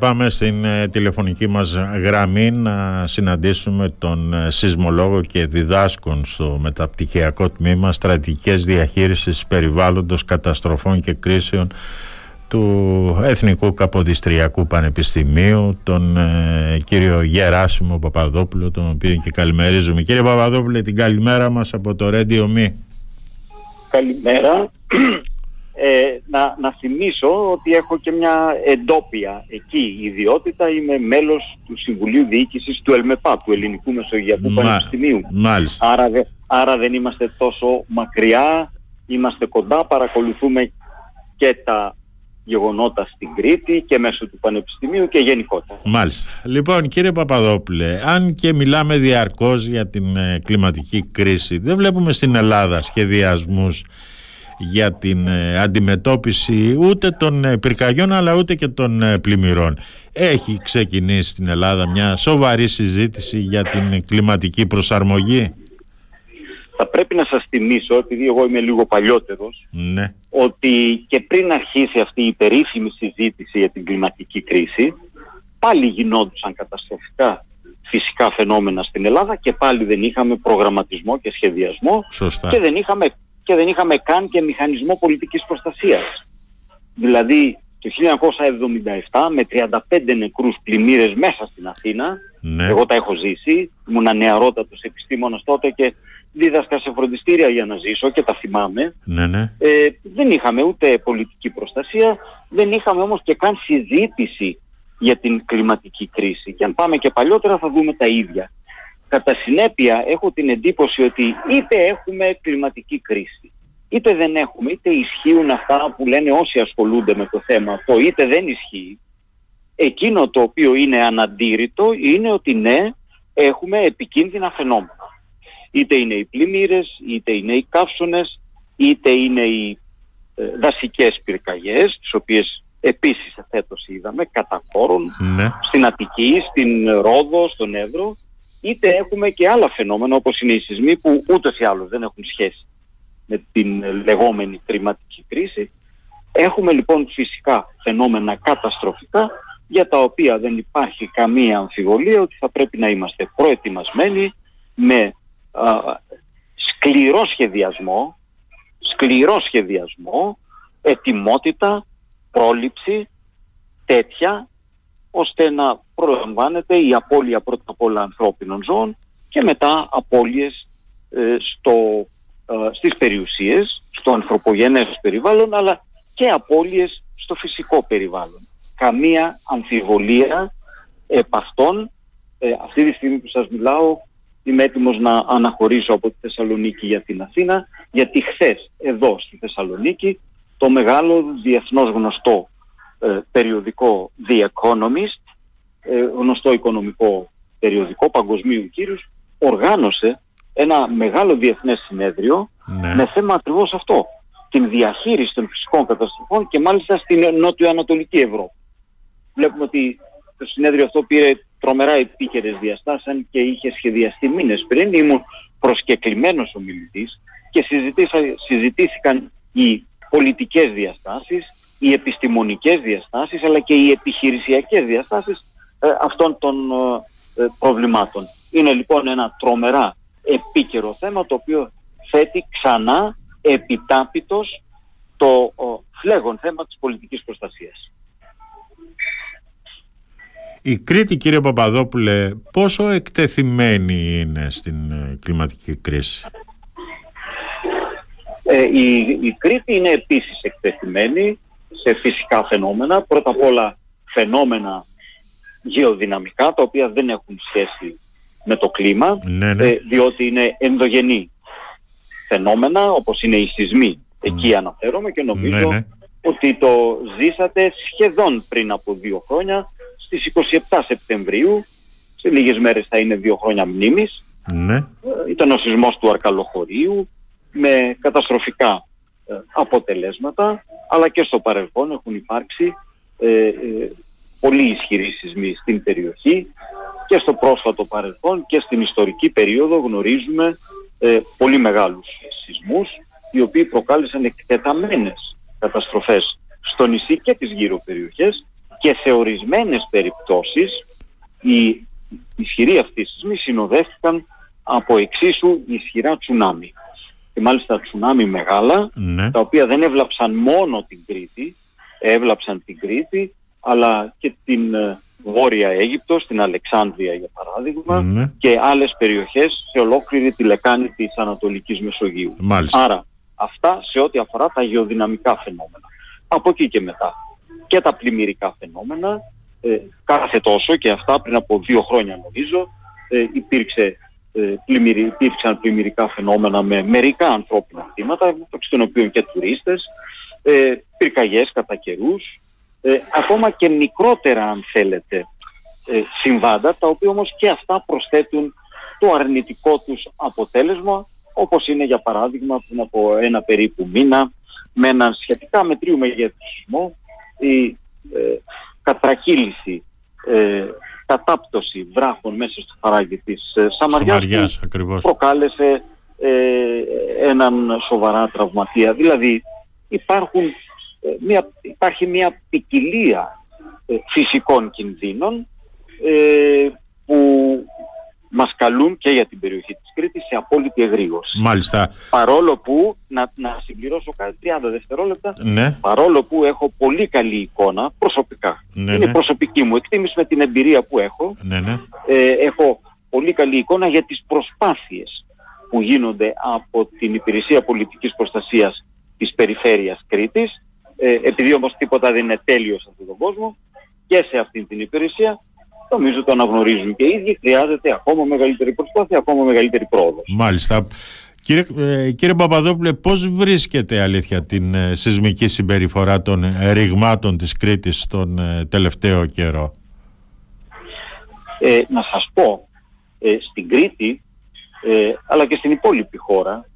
Πάμε στην ε, τηλεφωνική μας γραμμή να συναντήσουμε τον ε, σεισμολόγο και διδάσκον στο μεταπτυχιακό τμήμα στρατηγικές διαχείρισης περιβάλλοντος, καταστροφών και κρίσεων του Εθνικού Καποδιστριακού Πανεπιστημίου, τον ε, κύριο Γεράσιμο Παπαδόπουλο, τον οποίο και καλημερίζουμε. Κύριε Παπαδόπουλο, την καλημέρα μας από το Radio Me. Καλημέρα. Ε, να, να θυμίσω ότι έχω και μια εντόπια εκεί ιδιότητα. Είμαι μέλος του Συμβουλίου Διοίκησης του ΕΛΜΕΠΑ, του Ελληνικού Μεσογειακού Μα, Πανεπιστημίου. Μάλιστα. Άρα, άρα δεν είμαστε τόσο μακριά, είμαστε κοντά, παρακολουθούμε και τα γεγονότα στην Κρήτη και μέσω του Πανεπιστημίου και γενικότερα. Μάλιστα. Λοιπόν κύριε Παπαδόπουλε, αν και μιλάμε διαρκώς για την ε, κλιματική κρίση, δεν βλέπουμε στην Ελλάδα σχεδιασμούς για την ε, αντιμετώπιση ούτε των ε, πυρκαγιών αλλά ούτε και των ε, πλημμυρών. Έχει ξεκινήσει στην Ελλάδα μια σοβαρή συζήτηση για την κλιματική προσαρμογή; Θα πρέπει να σας θυμίσω, επειδή εγώ είμαι λίγο παλιότερος, ναι. ότι και πριν αρχίσει αυτή η περίφημη συζήτηση για την κλιματική κρίση, πάλι γινόντουσαν καταστροφικά φυσικά φαινόμενα στην Ελλάδα και πάλι δεν είχαμε προγραμματισμό και σχεδιασμό και δεν είχαμε και δεν είχαμε καν και μηχανισμό πολιτικής προστασίας. Δηλαδή το 1977 με 35 νεκρούς πλημμύρες μέσα στην Αθήνα, ναι. εγώ τα έχω ζήσει, ήμουν νεαρότατος επιστήμονας τότε και δίδασκα σε φροντιστήρια για να ζήσω και τα θυμάμαι. Ναι, ναι. Ε, δεν είχαμε ούτε πολιτική προστασία, δεν είχαμε όμως και καν συζήτηση για την κλιματική κρίση. Και αν πάμε και παλιότερα θα δούμε τα ίδια. Κατά συνέπεια έχω την εντύπωση ότι είτε έχουμε κλιματική κρίση, είτε δεν έχουμε, είτε ισχύουν αυτά που λένε όσοι ασχολούνται με το θέμα αυτό, είτε δεν ισχύει. Εκείνο το οποίο είναι αναντήρητο είναι ότι ναι, έχουμε επικίνδυνα φαινόμενα. Είτε είναι οι πλημμύρες, είτε είναι οι καύσονες, είτε είναι οι ε, δασικές πυρκαγιές, τις οποίες επίσης φέτος είδαμε κατά χώρων, ναι. στην Αττική, στην Ρόδο, στον Εύρο είτε έχουμε και άλλα φαινόμενα όπως είναι οι σεισμοί που ούτως ή άλλως δεν έχουν σχέση με την λεγόμενη κλιματική κρίση. Έχουμε λοιπόν φυσικά φαινόμενα καταστροφικά για τα οποία δεν υπάρχει καμία αμφιβολία ότι θα πρέπει να είμαστε προετοιμασμένοι με α, σκληρό σχεδιασμό, σκληρό σχεδιασμό, ετοιμότητα, πρόληψη τέτοια ώστε να προλαμβάνεται η απώλεια πρώτα απ' όλα ανθρώπινων ζώων και μετά απώλειες ε, στο, ε, στις περιουσίες, στο ανθρωπογενές περιβάλλον αλλά και απώλειες στο φυσικό περιβάλλον. Καμία αμφιβολία επ' αυτών. Ε, αυτή τη στιγμή που σας μιλάω είμαι έτοιμος να αναχωρήσω από τη Θεσσαλονίκη για την Αθήνα γιατί χθες εδώ στη Θεσσαλονίκη το μεγάλο διεθνώς γνωστό ε, περιοδικό The Economist, ε, γνωστό οικονομικό περιοδικό παγκοσμίου κύρους, οργάνωσε ένα μεγάλο διεθνές συνέδριο ναι. με θέμα ακριβώς αυτό. Την διαχείριση των φυσικών καταστροφών και μάλιστα στην νότιο-ανατολική Ευρώπη. Βλέπουμε ότι το συνέδριο αυτό πήρε τρομερά επίκαιρες διαστάσεις και είχε σχεδιαστεί μήνες πριν. Ήμουν προσκεκλημένος ομιλητής και συζητήθηκαν οι πολιτικές διαστάσεις, οι επιστημονικές διαστάσεις αλλά και οι επιχειρησιακές διαστάσεις ε, αυτών των ε, ε, προβλημάτων. Είναι λοιπόν ένα τρομερά επίκαιρο θέμα το οποίο θέτει ξανά επιτάπητος το φλέγον θέμα της πολιτικής προστασίας. Η Κρήτη κύριε Παπαδόπουλε πόσο εκτεθειμένη είναι στην κλιματική κρίση; η, η Κρήτη είναι επίσης εκτεθειμένη σε φυσικά φαινόμενα. Πρώτα απ' όλα φαινόμενα γεωδυναμικά, τα οποία δεν έχουν σχέση με το κλίμα, ναι, ναι. Ε, διότι είναι ενδογενή φαινόμενα, όπως είναι οι σεισμοί. Εκεί αναφέρομαι και νομίζω ναι, ότι το ζήσατε σχεδόν πριν από δύο χρόνια, στις 27 Σεπτεμβρίου, σε λίγες μέρες θα είναι δύο χρόνια μνήμης. Ναι. Ε, ήταν ο σεισμός του Αρκαλοχωρίου, με καταστροφικά ε, αποτελέσματα, αλλά και στο παρελθόν έχουν υπάρξει ε, ε, πολύ ισχυροί σεισμοί στην περιοχή και στο πρόσφατο παρελθόν και στην ιστορική περίοδο γνωρίζουμε ε, πολύ μεγάλους σεισμούς οι οποίοι προκάλεσαν εκτεταμένες καταστροφές στο νησί και τις γύρω περιοχές και σε ορισμένες περιπτώσεις οι ισχυροί αυτοί σεισμοί συνοδεύτηκαν από εξίσου ισχυρά τσουνάμι. Και μάλιστα τσουνάμι μεγάλα, Ναι. τα οποία δεν έβλαψαν μόνο την Κρήτη, έβλαψαν την Κρήτη, αλλά και την ε, Βόρεια Αίγυπτο, στην Αλεξάνδρεια για παράδειγμα, Ναι. και άλλες περιοχές σε ολόκληρη τη λεκάνη της Ανατολικής Μεσογείου. Μάλιστα. Άρα αυτά σε ό,τι αφορά τα γεωδυναμικά φαινόμενα. Από εκεί και μετά. Και τα πλημμυρικά φαινόμενα, ε, κάθε τόσο και αυτά πριν από δύο χρόνια νομίζω, ε, υπήρξε, ε, πλημμυρι, υπήρξαν πλημμυρικά φαινόμενα με μερικά ανθρώπινα θύματα, μεταξύ των οποίων και τουρίστες, ε, πυρκαγιές κατά καιρούς, ε, ακόμα και μικρότερα αν θέλετε ε, συμβάντα, τα οποία όμως και αυτά προσθέτουν το αρνητικό τους αποτέλεσμα, όπως είναι για παράδειγμα πριν από ένα περίπου μήνα, με έναν σχετικά μετρίου μεγέθους σεισμό, η ε, κατρακύληση, ε, κατάπτωση βράχων μέσα στο χαράγι της ε, Σαμαριάς, Σαμαριάς, που ακριβώς. προκάλεσε ε, έναν σοβαρά τραυματία. Δηλαδή υπάρχουν, ε, μια, υπάρχει μια ποικιλία ε, φυσικών κινδύνων ε, που μας καλούν και για την περιοχή της Κρήτης σε απόλυτη εγρήγορση. Μάλιστα. Παρόλο που, να, να συμπληρώσω κάτι 30 δευτερόλεπτα, Ναι. παρόλο που έχω πολύ καλή εικόνα προσωπικά. Ναι, Είναι ναι. προσωπική μου εκτίμηση με την εμπειρία που έχω. Ναι, ναι. Ε, έχω πολύ καλή εικόνα για τις προσπάθειες που γίνονται από την Υπηρεσία Πολιτικής Προστασίας της Περιφέρειας Κρήτης. Ε, επειδή όμως τίποτα δεν είναι τέλειος σε αυτόν τον κόσμο και σε αυτήν την υπηρεσία, νομίζω το αναγνωρίζουν και οι ίδιοι, χρειάζεται ακόμα μεγαλύτερη προσπάθεια, ακόμα μεγαλύτερη πρόοδος. Μάλιστα. Κύριε, ε, κύριε Παπαδόπουλε, πώς βρίσκεται αλήθεια την ε, σεισμική συμπεριφορά των ε, ρηγμάτων της Κρήτης τον ε, τελευταίο καιρό; Ε, να σας πω, ε, στην Κρήτη, ε, αλλά και στην υπόλοιπη χώρα,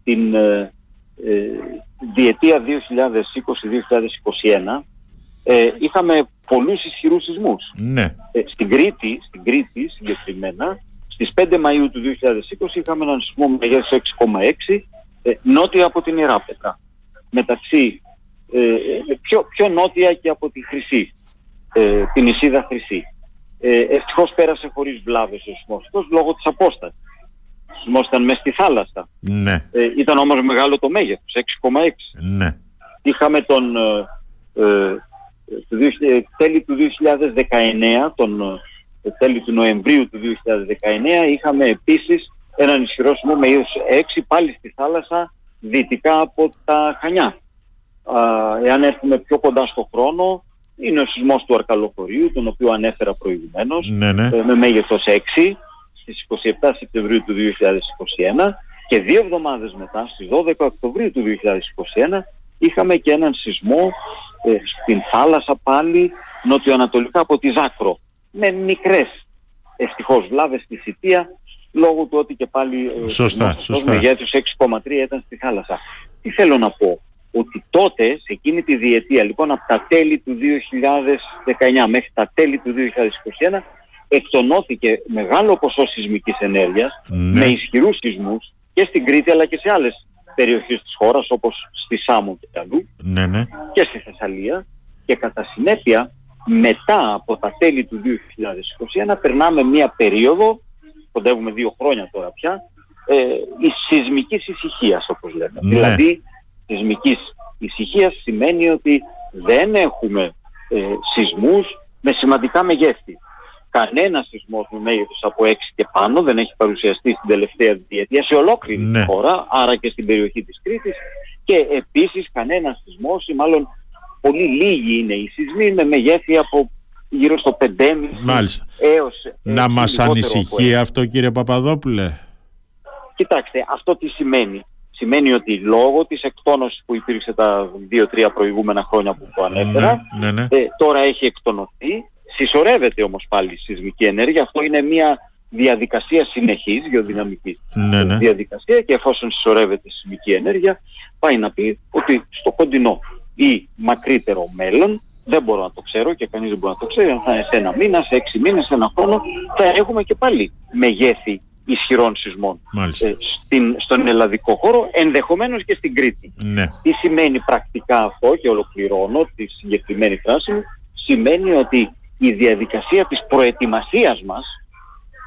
στην ε, ε, διετία 2020-2021, ε, είχαμε πολλούς ισχυρούς σεισμούς. Ναι. Ε, στην, Κρήτη, στην Κρήτη συγκεκριμένα, στις 5 Μαΐου του 2020 είχαμε έναν σεισμό μεγέθους 6,6 ε, νότια από την Ιράπετρα. Μεταξύ, ε, ε, πιο, πιο νότια και από τη Χρυσή, ε, την Ισίδα Χρυσή. Ε, ευτυχώς πέρασε χωρίς βλάβες ο σεισμός αυτός λόγω της απόστασης. Ο σεισμός ήταν μέσα στη θάλασσα. Ναι. Ε, ήταν όμως μεγάλο το μέγεθος, 6,6 Ναι. είχαμε τον ε, ε, το 2000 τέλη του 2019, τον ε, τέλη του Νοεμβρίου του 2019, είχαμε επίσης έναν ισχυρό σεισμό με ίος 6 πάλι στη θάλασσα δυτικά από τα Χανιά. Α, εάν έρθουμε πιο κοντά στο χρόνο, είναι ο σεισμός του Αρκαλοχωρίου, τον οποίο ανέφερα προηγουμένως, Ναι, ναι. ε, με μέγεθος 6 στις 27 Σεπτεμβρίου του 2021 και δύο εβδομάδες μετά στις 12 Οκτωβρίου του 2021 είχαμε και έναν σεισμό ε, στην θάλασσα πάλι νοτιοανατολικά από τη Ζάκρο με μικρές ευτυχώς βλάβες στη Σιτία λόγω του ότι και πάλι ε, Σωστά, σεισμός αυτός σωστά. μεγέθους 6,3 ήταν στη θάλασσα. Τι θέλω να πω, ότι τότε σε εκείνη τη διετία λοιπόν από τα τέλη του 2019 μέχρι τα τέλη του 2021 εκτονώθηκε μεγάλο ποσό σεισμικής ενέργειας Ναι. με ισχυρούς σεισμούς και στην Κρήτη αλλά και σε άλλες περιοχές της χώρας όπως στη Σάμο και αλλού Ναι, ναι. και στη Θεσσαλία και κατά συνέπεια μετά από τα τέλη του 2021 περνάμε μία περίοδο, κοντεύουμε δύο χρόνια τώρα πια, ε, η σεισμικής ησυχίας όπως λέμε. Ναι. Δηλαδή σεισμικής ησυχίας σημαίνει ότι δεν έχουμε ε, σεισμούς με σημαντικά μεγέθη. Κανένας σεισμός με μέγεθος από 6 και πάνω δεν έχει παρουσιαστεί στην τελευταία διετία σε ολόκληρη Ναι. τη χώρα, άρα και στην περιοχή της Κρήτης και επίσης κανένας σεισμός ή μάλλον πολύ λίγοι είναι οι σεισμοί με μεγέθη από γύρω στο 5,5 Μάλιστα. έως ε, Να μας λιγότερο από ανησυχεί ένα. αυτό κύριε Παπαδόπουλε; Κοιτάξτε, αυτό τι σημαίνει. Σημαίνει ότι λόγω της εκτόνωσης που υπήρξε τα 2-3 προηγούμενα χρόνια που το ανέφερα, Ναι, ναι. ε, τώρα έχει εκτονωθεί. Συσσωρεύεται όμως πάλι η σεισμική ενέργεια. Αυτό είναι μια διαδικασία συνεχής, γεωδυναμική Ναι, ναι. διαδικασία και εφόσον συσσωρεύεται η σεισμική ενέργεια, πάει να πει ότι στο κοντινό ή μακρύτερο μέλλον, δεν μπορώ να το ξέρω και κανείς δεν μπορεί να το ξέρει, αν θα είναι σε ένα μήνα, σε έξι μήνες, σε ένα χρόνο, θα έχουμε και πάλι μεγέθη ισχυρών σεισμών Μάλιστα. ε, στην, στον ελλαδικό χώρο, ενδεχομένως και στην Κρήτη. Ναι. Τι σημαίνει πρακτικά αυτό και ολοκληρώνω τη συγκεκριμένη φράση μου. σημαίνει ότι η διαδικασία της προετοιμασίας μας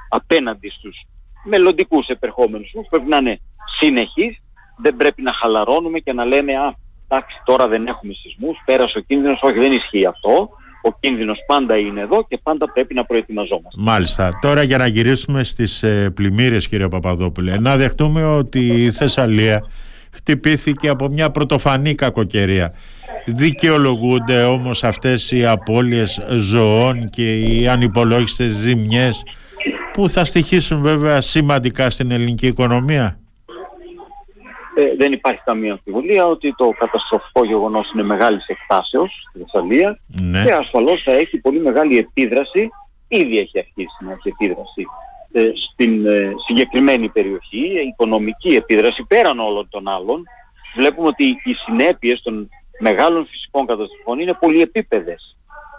απέναντι στους μελλοντικούς επερχόμενους πρέπει να είναι συνεχής, δεν πρέπει να χαλαρώνουμε και να λέμε «Α, εντάξει τώρα δεν έχουμε σεισμούς, πέρασε ο κίνδυνος, όχι δεν ισχύει αυτό, ο κίνδυνος πάντα είναι εδώ και πάντα πρέπει να προετοιμαζόμαστε. Μάλιστα. Τώρα για να γυρίσουμε στις ε, πλημμύρες κύριε Παπαδόπουλε, να δεχτούμε ότι η Θεσσαλία χτυπήθηκε από μια πρωτοφανή κακοκαιρία. Δικαιολογούνται όμως αυτές οι απώλειες ζωών και οι ανυπολόγιστες ζημιές που θα στοιχήσουν βέβαια σημαντικά στην ελληνική οικονομία. Ε, δεν υπάρχει καμία αμφιβολία ότι το καταστροφικό γεγονός είναι μεγάλης εκτάσεως στη Θεσσαλία ναι. και ασφαλώς θα έχει πολύ μεγάλη επίδραση, ήδη έχει αρχίσει να έχει επίδραση ε, στην ε, συγκεκριμένη περιοχή, οικονομική επίδραση πέραν όλων των άλλων. Βλέπουμε ότι οι συνέπειες των μεγάλων φυσικών καταστροφών είναι πολυεπίπεδες.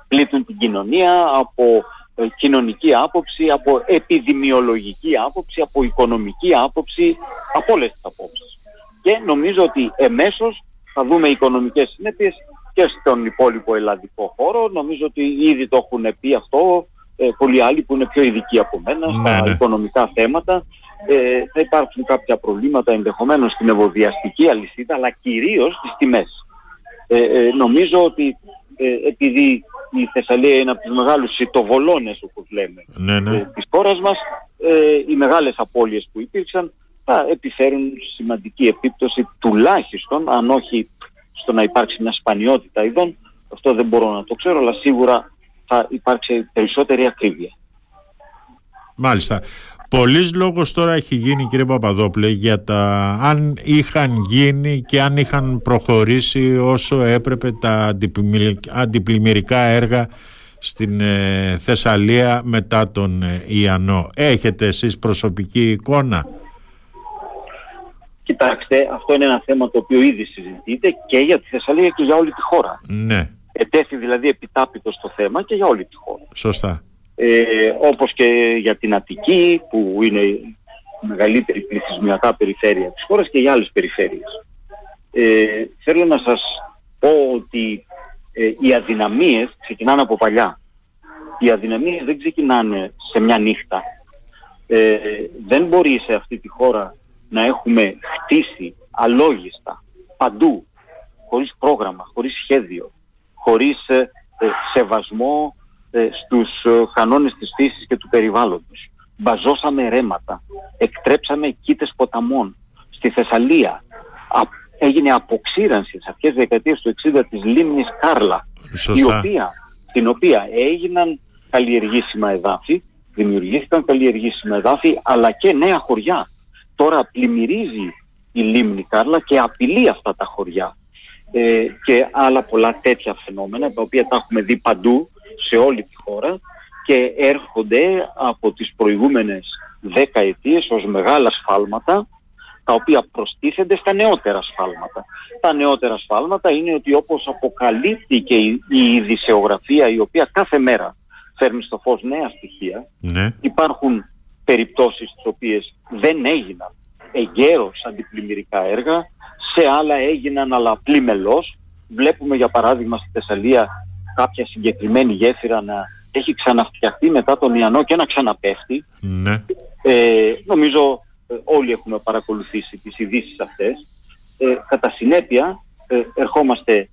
Πλήττουν την κοινωνία από ε, κοινωνική άποψη, από επιδημιολογική άποψη, από οικονομική άποψη, από όλες τις απόψεις. Και νομίζω ότι εμέσως θα δούμε οικονομικές συνέπειες και στον υπόλοιπο ελλαδικό χώρο. Νομίζω ότι ήδη το έχουν πει αυτό ε, πολλοί άλλοι που είναι πιο ειδικοί από μένα ναι, στα ναι. οικονομικά θέματα. Ε, θα υπάρξουν κάποια προβλήματα ενδεχομένως στην ευωδιαστική αλυσίδα, αλλά κυρίως στις τιμές. Ε, ε, νομίζω ότι ε, επειδή η Θεσσαλία είναι από τους μεγάλους σιτοβολώνες όπως λέμε ναι, ναι. Ε, της χώρας μας οι μεγάλες απώλειες που υπήρξαν θα επιφέρουν σημαντική επίπτωση τουλάχιστον αν όχι στο να υπάρξει μια σπανιότητα ειδών αυτό δεν μπορώ να το ξέρω αλλά σίγουρα θα υπάρξει περισσότερη ακρίβεια. Μάλιστα. Πολλής λόγος τώρα έχει γίνει κύριε Παπαδόπλε για τα αν είχαν γίνει και αν είχαν προχωρήσει όσο έπρεπε τα αντιπλημμυρικά έργα στην ε, Θεσσαλία μετά τον ε, Ιαννό. Έχετε εσείς προσωπική εικόνα; Κοιτάξτε, αυτό είναι ένα θέμα το οποίο ήδη συζητείται και για τη Θεσσαλία και για όλη τη χώρα. Ναι. Ετέθη δηλαδή επιτάπητος στο θέμα και για όλη τη χώρα. Σωστά ε, όπως και για την Αττική που είναι η μεγαλύτερη πληθυσμιακά περιφέρεια της χώρας και για άλλες περιφέρειες. Ε, θέλω να σας πω ότι ε, οι αδυναμίες ξεκινάνε από παλιά. Οι αδυναμίες δεν ξεκινάνε σε μια νύχτα. Ε, δεν μπορεί σε αυτή τη χώρα να έχουμε χτίσει αλόγιστα παντού, χωρίς πρόγραμμα, χωρίς σχέδιο, χωρίς ε, σεβασμό ε, στους ε, κανόνες της φύσης και του περιβάλλοντος. Μπαζώσαμε ρέματα, εκτρέψαμε κήτες ποταμών. Στη Θεσσαλία έγινε αποξήρανση στις αρχές δεκαετίας του 60 της λίμνης Κάρλα, η οποία, την οποία έγιναν καλλιεργήσιμα εδάφη, δημιουργήθηκαν καλλιεργήσιμα εδάφη, αλλά και νέα χωριά. Τώρα πλημμυρίζει η λίμνη Κάρλα και απειλεί αυτά τα χωριά. Ε, και άλλα πολλά τέτοια φαινόμενα, τα οποία τα έχουμε δει παντού, σε όλη τη χώρα και έρχονται από τις προηγούμενες δέκα ετίες ως μεγάλα σφάλματα τα οποία προστίθενται στα νεότερα σφάλματα. Τα νεότερα σφάλματα είναι ότι όπως αποκαλύπτει και η, η ειδησεογραφία η οποία κάθε μέρα φέρνει στο φως νέα στοιχεία ναι. υπάρχουν περιπτώσεις τις οποίες δεν έγιναν εγκαίρως αντιπλημμυρικά έργα σε άλλα έγιναν αλλά πλημελώς βλέπουμε για παράδειγμα στη Θεσσαλία κάποια συγκεκριμένη γέφυρα να έχει ξαναφτιαχτεί μετά τον Ιαννό και να ξαναπέφτει. Ναι. Ε, νομίζω ε, όλοι έχουμε παρακολουθήσει τις ειδήσεις αυτές. Ε, κατά συνέπεια ε, ερχόμαστε,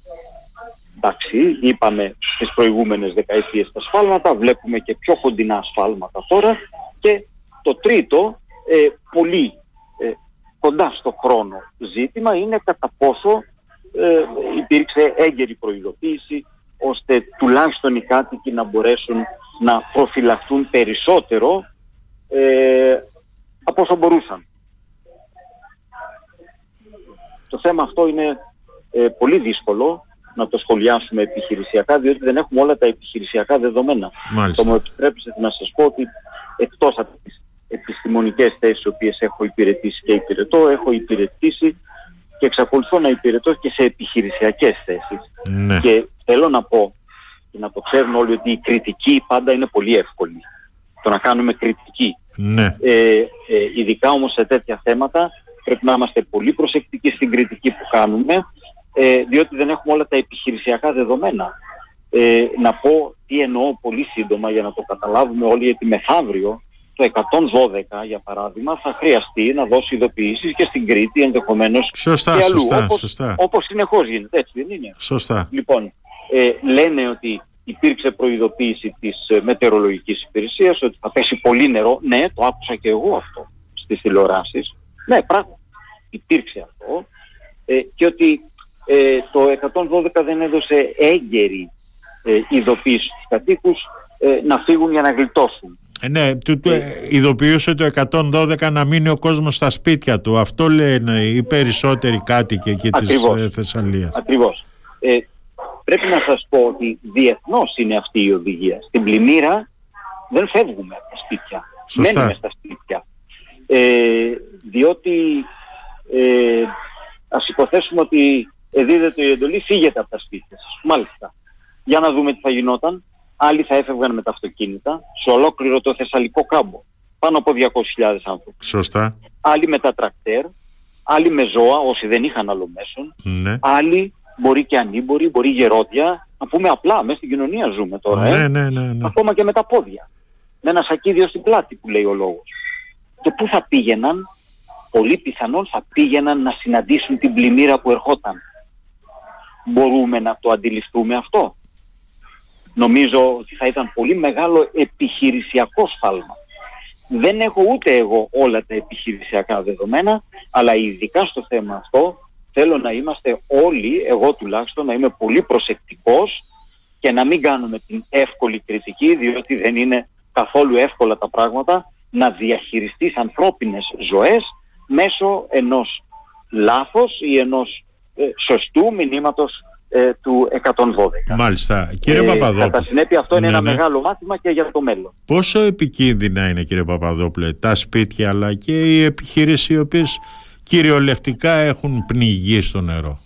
εντάξει, είπαμε στις προηγούμενες δεκαετίες τα σφάλματα, βλέπουμε και πιο κοντινά σφάλματα τώρα και το τρίτο, ε, πολύ ε, κοντά στο χρόνο ζήτημα είναι κατά πόσο υπήρξε έγκαιρη προειδοποίηση, ώστε τουλάχιστον οι κάτοικοι να μπορέσουν να προφυλαχθούν περισσότερο ε, από όσο μπορούσαν. Το θέμα αυτό είναι ε, πολύ δύσκολο να το σχολιάσουμε επιχειρησιακά, διότι δεν έχουμε όλα τα επιχειρησιακά δεδομένα. Μάλιστα. Το μου επιτρέψετε να σας πω ότι εκτός από τις επιστημονικές θέσεις οποίες έχω υπηρετήσει και υπηρετώ, έχω υπηρετήσει και εξακολουθώ να υπηρετώ και σε επιχειρησιακές θέσεις. Ναι. Και θέλω να πω και να το ξέρουν όλοι ότι η κριτική πάντα είναι πολύ εύκολη. Το να κάνουμε κριτική. Ναι. Ε, ε, ειδικά όμως σε τέτοια θέματα πρέπει να είμαστε πολύ προσεκτικοί στην κριτική που κάνουμε ε, διότι δεν έχουμε όλα τα επιχειρησιακά δεδομένα. Ε, να πω τι εννοώ πολύ σύντομα για να το καταλάβουμε όλοι γιατί μεθαύριο το 112 για παράδειγμα θα χρειαστεί να δώσει ειδοποιήσεις και στην Κρήτη ενδεχομένως σωστά, και αλλού σωστά, όπως, σωστά. όπως συνεχώς γίνεται έτσι δεν είναι; Σωστά. λοιπόν ε, λένε ότι υπήρξε προειδοποίηση της ε, μετεωρολογικής υπηρεσίας ότι θα πέσει πολύ νερό ναι το άκουσα και εγώ αυτό στις τηλεοράσεις ναι πράγματι υπήρξε αυτό ε, και ότι ε, το 112 δεν έδωσε έγκαιρη ε, ειδοποίηση στους κατοίκους ε, να φύγουν για να γλιτώσουν. Ε, ναι, του, του, ε, ειδοποιούσε το 112 να μείνει ο κόσμος στα σπίτια του. Αυτό λένε οι περισσότεροι κάτοικοι εκεί Ακριβώς. της ε, Θεσσαλίας. Ακριβώς. Ε, πρέπει να σας πω ότι διεθνώς είναι αυτή η οδηγία. Στην πλημμύρα δεν φεύγουμε από τα σπίτια. Σωστά. Μένουμε στα σπίτια. Ε, διότι ε, ας υποθέσουμε ότι δίδεται η εντολή φύγετε από τα σπίτια σας. Μάλιστα. Για να δούμε τι θα γινόταν. Άλλοι θα έφευγαν με τα αυτοκίνητα σε ολόκληρο το Θεσσαλικό κάμπο. Πάνω από 200.000 άνθρωποι. Σωστά. Άλλοι με τα τρακτέρ, άλλοι με ζώα όσοι δεν είχαν άλλο μέσον, Ναι. άλλοι μπορεί και ανήμποροι, μπορεί γερόδια. Να πούμε απλά, μέσα στην κοινωνία ζούμε τώρα. Ναι, ε. ναι, ναι, ναι. Ακόμα και με τα πόδια. Με ένα σακίδιο στην πλάτη που λέει ο λόγος. Και πού θα πήγαιναν, πολύ πιθανόν θα πήγαιναν να συναντήσουν την πλημμύρα που ερχόταν. Μπορούμε να το αντιληφθούμε αυτό; Νομίζω ότι θα ήταν πολύ μεγάλο επιχειρησιακό σφάλμα. Δεν έχω ούτε εγώ όλα τα επιχειρησιακά δεδομένα, αλλά ειδικά στο θέμα αυτό θέλω να είμαστε όλοι, εγώ τουλάχιστον, να είμαι πολύ προσεκτικός και να μην κάνουμε την εύκολη κριτική, διότι δεν είναι καθόλου εύκολα τα πράγματα, να διαχειριστείς ανθρώπινες ζωές μέσω ενός λάθος ή ενός ε, σωστού μηνύματος ε, του 112. Μάλιστα. Κύριε Ε, Παπαδόπουλε, Κατά συνέπεια αυτό είναι Ναι, ένα ναι. μεγάλο μάθημα και για το μέλλον. πόσο επικίνδυνα είναι κύριε Παπαδόπουλε τα σπίτια αλλά και οι επιχειρήσεις οι οποίες κυριολεκτικά έχουν πνιγεί στο νερό;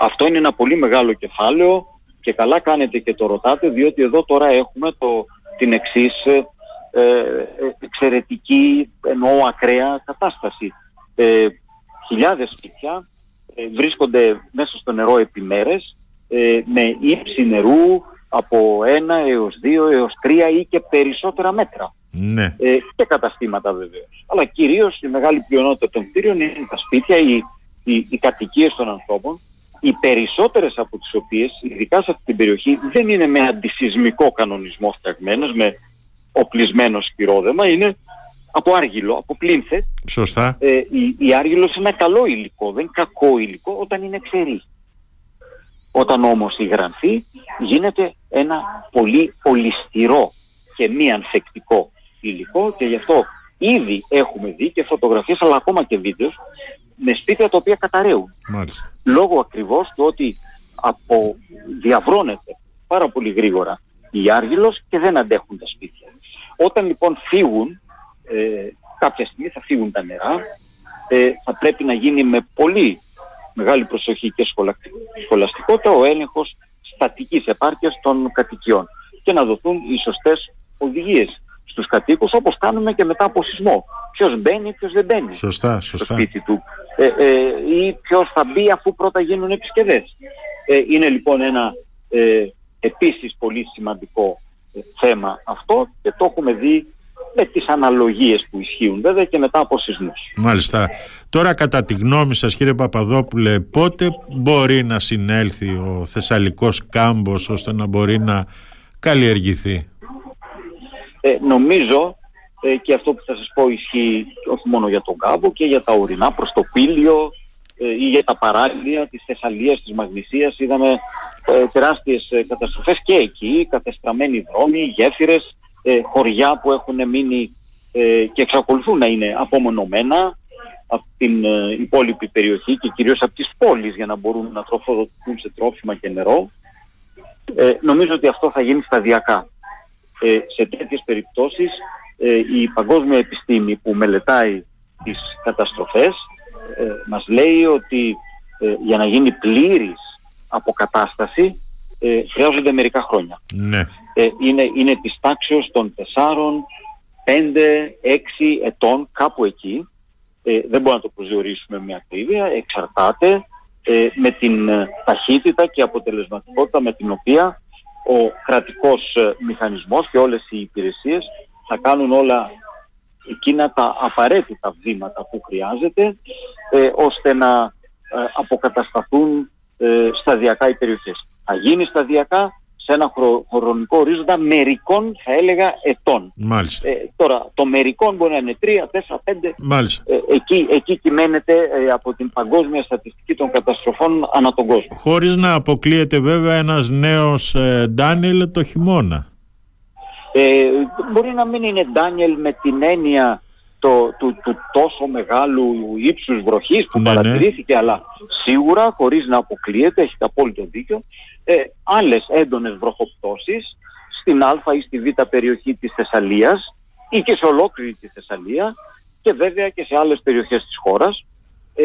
Αυτό είναι ένα πολύ μεγάλο κεφάλαιο και καλά κάνετε και το ρωτάτε διότι εδώ τώρα έχουμε το, την εξής ε, ε, εξαιρετική εννοώ ακραία κατάσταση. Ε, χιλιάδες σπίτια ε, βρίσκονται μέσα στο νερό επί μέρες ε, με ύψη νερού από ένα έως δύο έως τρία ή και περισσότερα μέτρα. Ναι. Ε, και καταστήματα βεβαίως. Αλλά κυρίως η μεγάλη πλειονότητα των κτίριων είναι τα σπίτια, οι, οι, οι κατοικίες των ανθρώπων, οι περισσότερες από τις οποίες, ειδικά σε αυτή την περιοχή, δεν είναι με αντισυσμικό κανονισμό φτιαγμένες, με οπλισμένο σπυρόδεμα, είναι από άργυλο, από πλήνθες. Σωστά. Ε, η, η άργυλος είναι ένα καλό υλικό, δεν κακό υλικό όταν είναι ξερή. Όταν όμως υγρανθεί γίνεται ένα πολύ πολυστηρό και μη ανθεκτικό υλικό και γι' αυτό ήδη έχουμε δει και φωτογραφίες αλλά ακόμα και βίντεος με σπίτια τα οποία καταραίουν. Μάλιστα. Λόγω ακριβώς του ότι από διαβρώνεται πάρα πολύ γρήγορα η άργυλος και δεν αντέχουν τα σπίτια. Όταν λοιπόν φύγουν, ε, κάποια στιγμή θα φύγουν τα νερά, ε, θα πρέπει να γίνει με πολύ μεγάλη προσοχή και σχολα- σχολαστικότητα ο έλεγχος στατικής επάρκειας των κατοικιών και να δοθούν οι σωστές οδηγίες στους κατοίκους όπως κάνουμε και μετά από σεισμό. Ποιος μπαίνει, ποιος δεν μπαίνει Σωστά, στο σωστά. σπίτι του ε, ε, ή ποιος θα μπει αφού πρώτα γίνουν επισκευές. Ε, είναι λοιπόν ένα ε, επίσης πολύ σημαντικό ε, θέμα αυτό και το έχουμε δει με τις αναλογίες που ισχύουν βέβαια και μετά από σεισμούς. Μάλιστα. Τώρα κατά τη γνώμη σας κύριε Παπαδόπουλε πότε μπορεί να συνέλθει ο Θεσσαλικός κάμπος ώστε να μπορεί να καλλιεργηθεί; Ε, νομίζω ε, και αυτό που θα σας πω ισχύει όχι μόνο για τον κάμπο και για τα ορεινά προς το Πήλιο ε, ή για τα παράλια της Θεσσαλίας, της Μαγνησίας. Είδαμε ε, τεράστιες ε, καταστροφές και εκεί, κατεστραμμένοι δρόμοι, γέφυρες, ε, χωριά που έχουν μείνει ε, και εξακολουθούν να είναι απομονωμένα από την ε, υπόλοιπη περιοχή και κυρίως από τις πόλεις για να μπορούν να τροφοδοτούν σε τρόφιμα και νερό. Ε, νομίζω ότι αυτό θα γίνει σταδιακά. Ε, σε τέτοιες περιπτώσεις ε, η παγκόσμια επιστήμη που μελετάει τις καταστροφές ε, μας λέει ότι ε, για να γίνει πλήρης αποκατάσταση ε, χρειάζονται μερικά χρόνια. Ναι. Ε, είναι, είναι της τάξεως των 4, 5, 6 ετών κάπου εκεί. Ε, δεν μπορούμε να το προσδιορίσουμε με ακρίβεια. Εξαρτάται ε, με την ε, ταχύτητα και αποτελεσματικότητα με την οποία ο κρατικός ε, μηχανισμός και όλες οι υπηρεσίες θα κάνουν όλα εκείνα τα απαραίτητα βήματα που χρειάζεται ε, ώστε να ε, αποκατασταθούν ε, σταδιακά οι περιοχές. Θα γίνει σταδιακά σε ένα χρονικό ορίζοντα μερικών θα έλεγα ετών. Μάλιστα. Ε, τώρα το μερικών μπορεί να είναι 3, 4, 5. Μάλιστα. Ε, εκεί, εκεί κυμαίνεται ε, από την παγκόσμια στατιστική των καταστροφών ανά τον κόσμο. Χωρίς να αποκλείεται βέβαια ένας νέος ε, Ντάνιελ το χειμώνα. Ε, μπορεί να μην είναι Ντάνιελ με την έννοια το, του, του τόσο μεγάλου ύψους βροχής που ναι, ναι. παρατηρήθηκε αλλά σίγουρα χωρίς να αποκλείεται, έχει απόλυτο δίκιο ε, άλλες έντονες βροχοπτώσεις στην Α ή στη Β περιοχή της Θεσσαλίας ή και σε ολόκληρη τη Θεσσαλία και βέβαια και σε άλλες περιοχές της χώρας ε,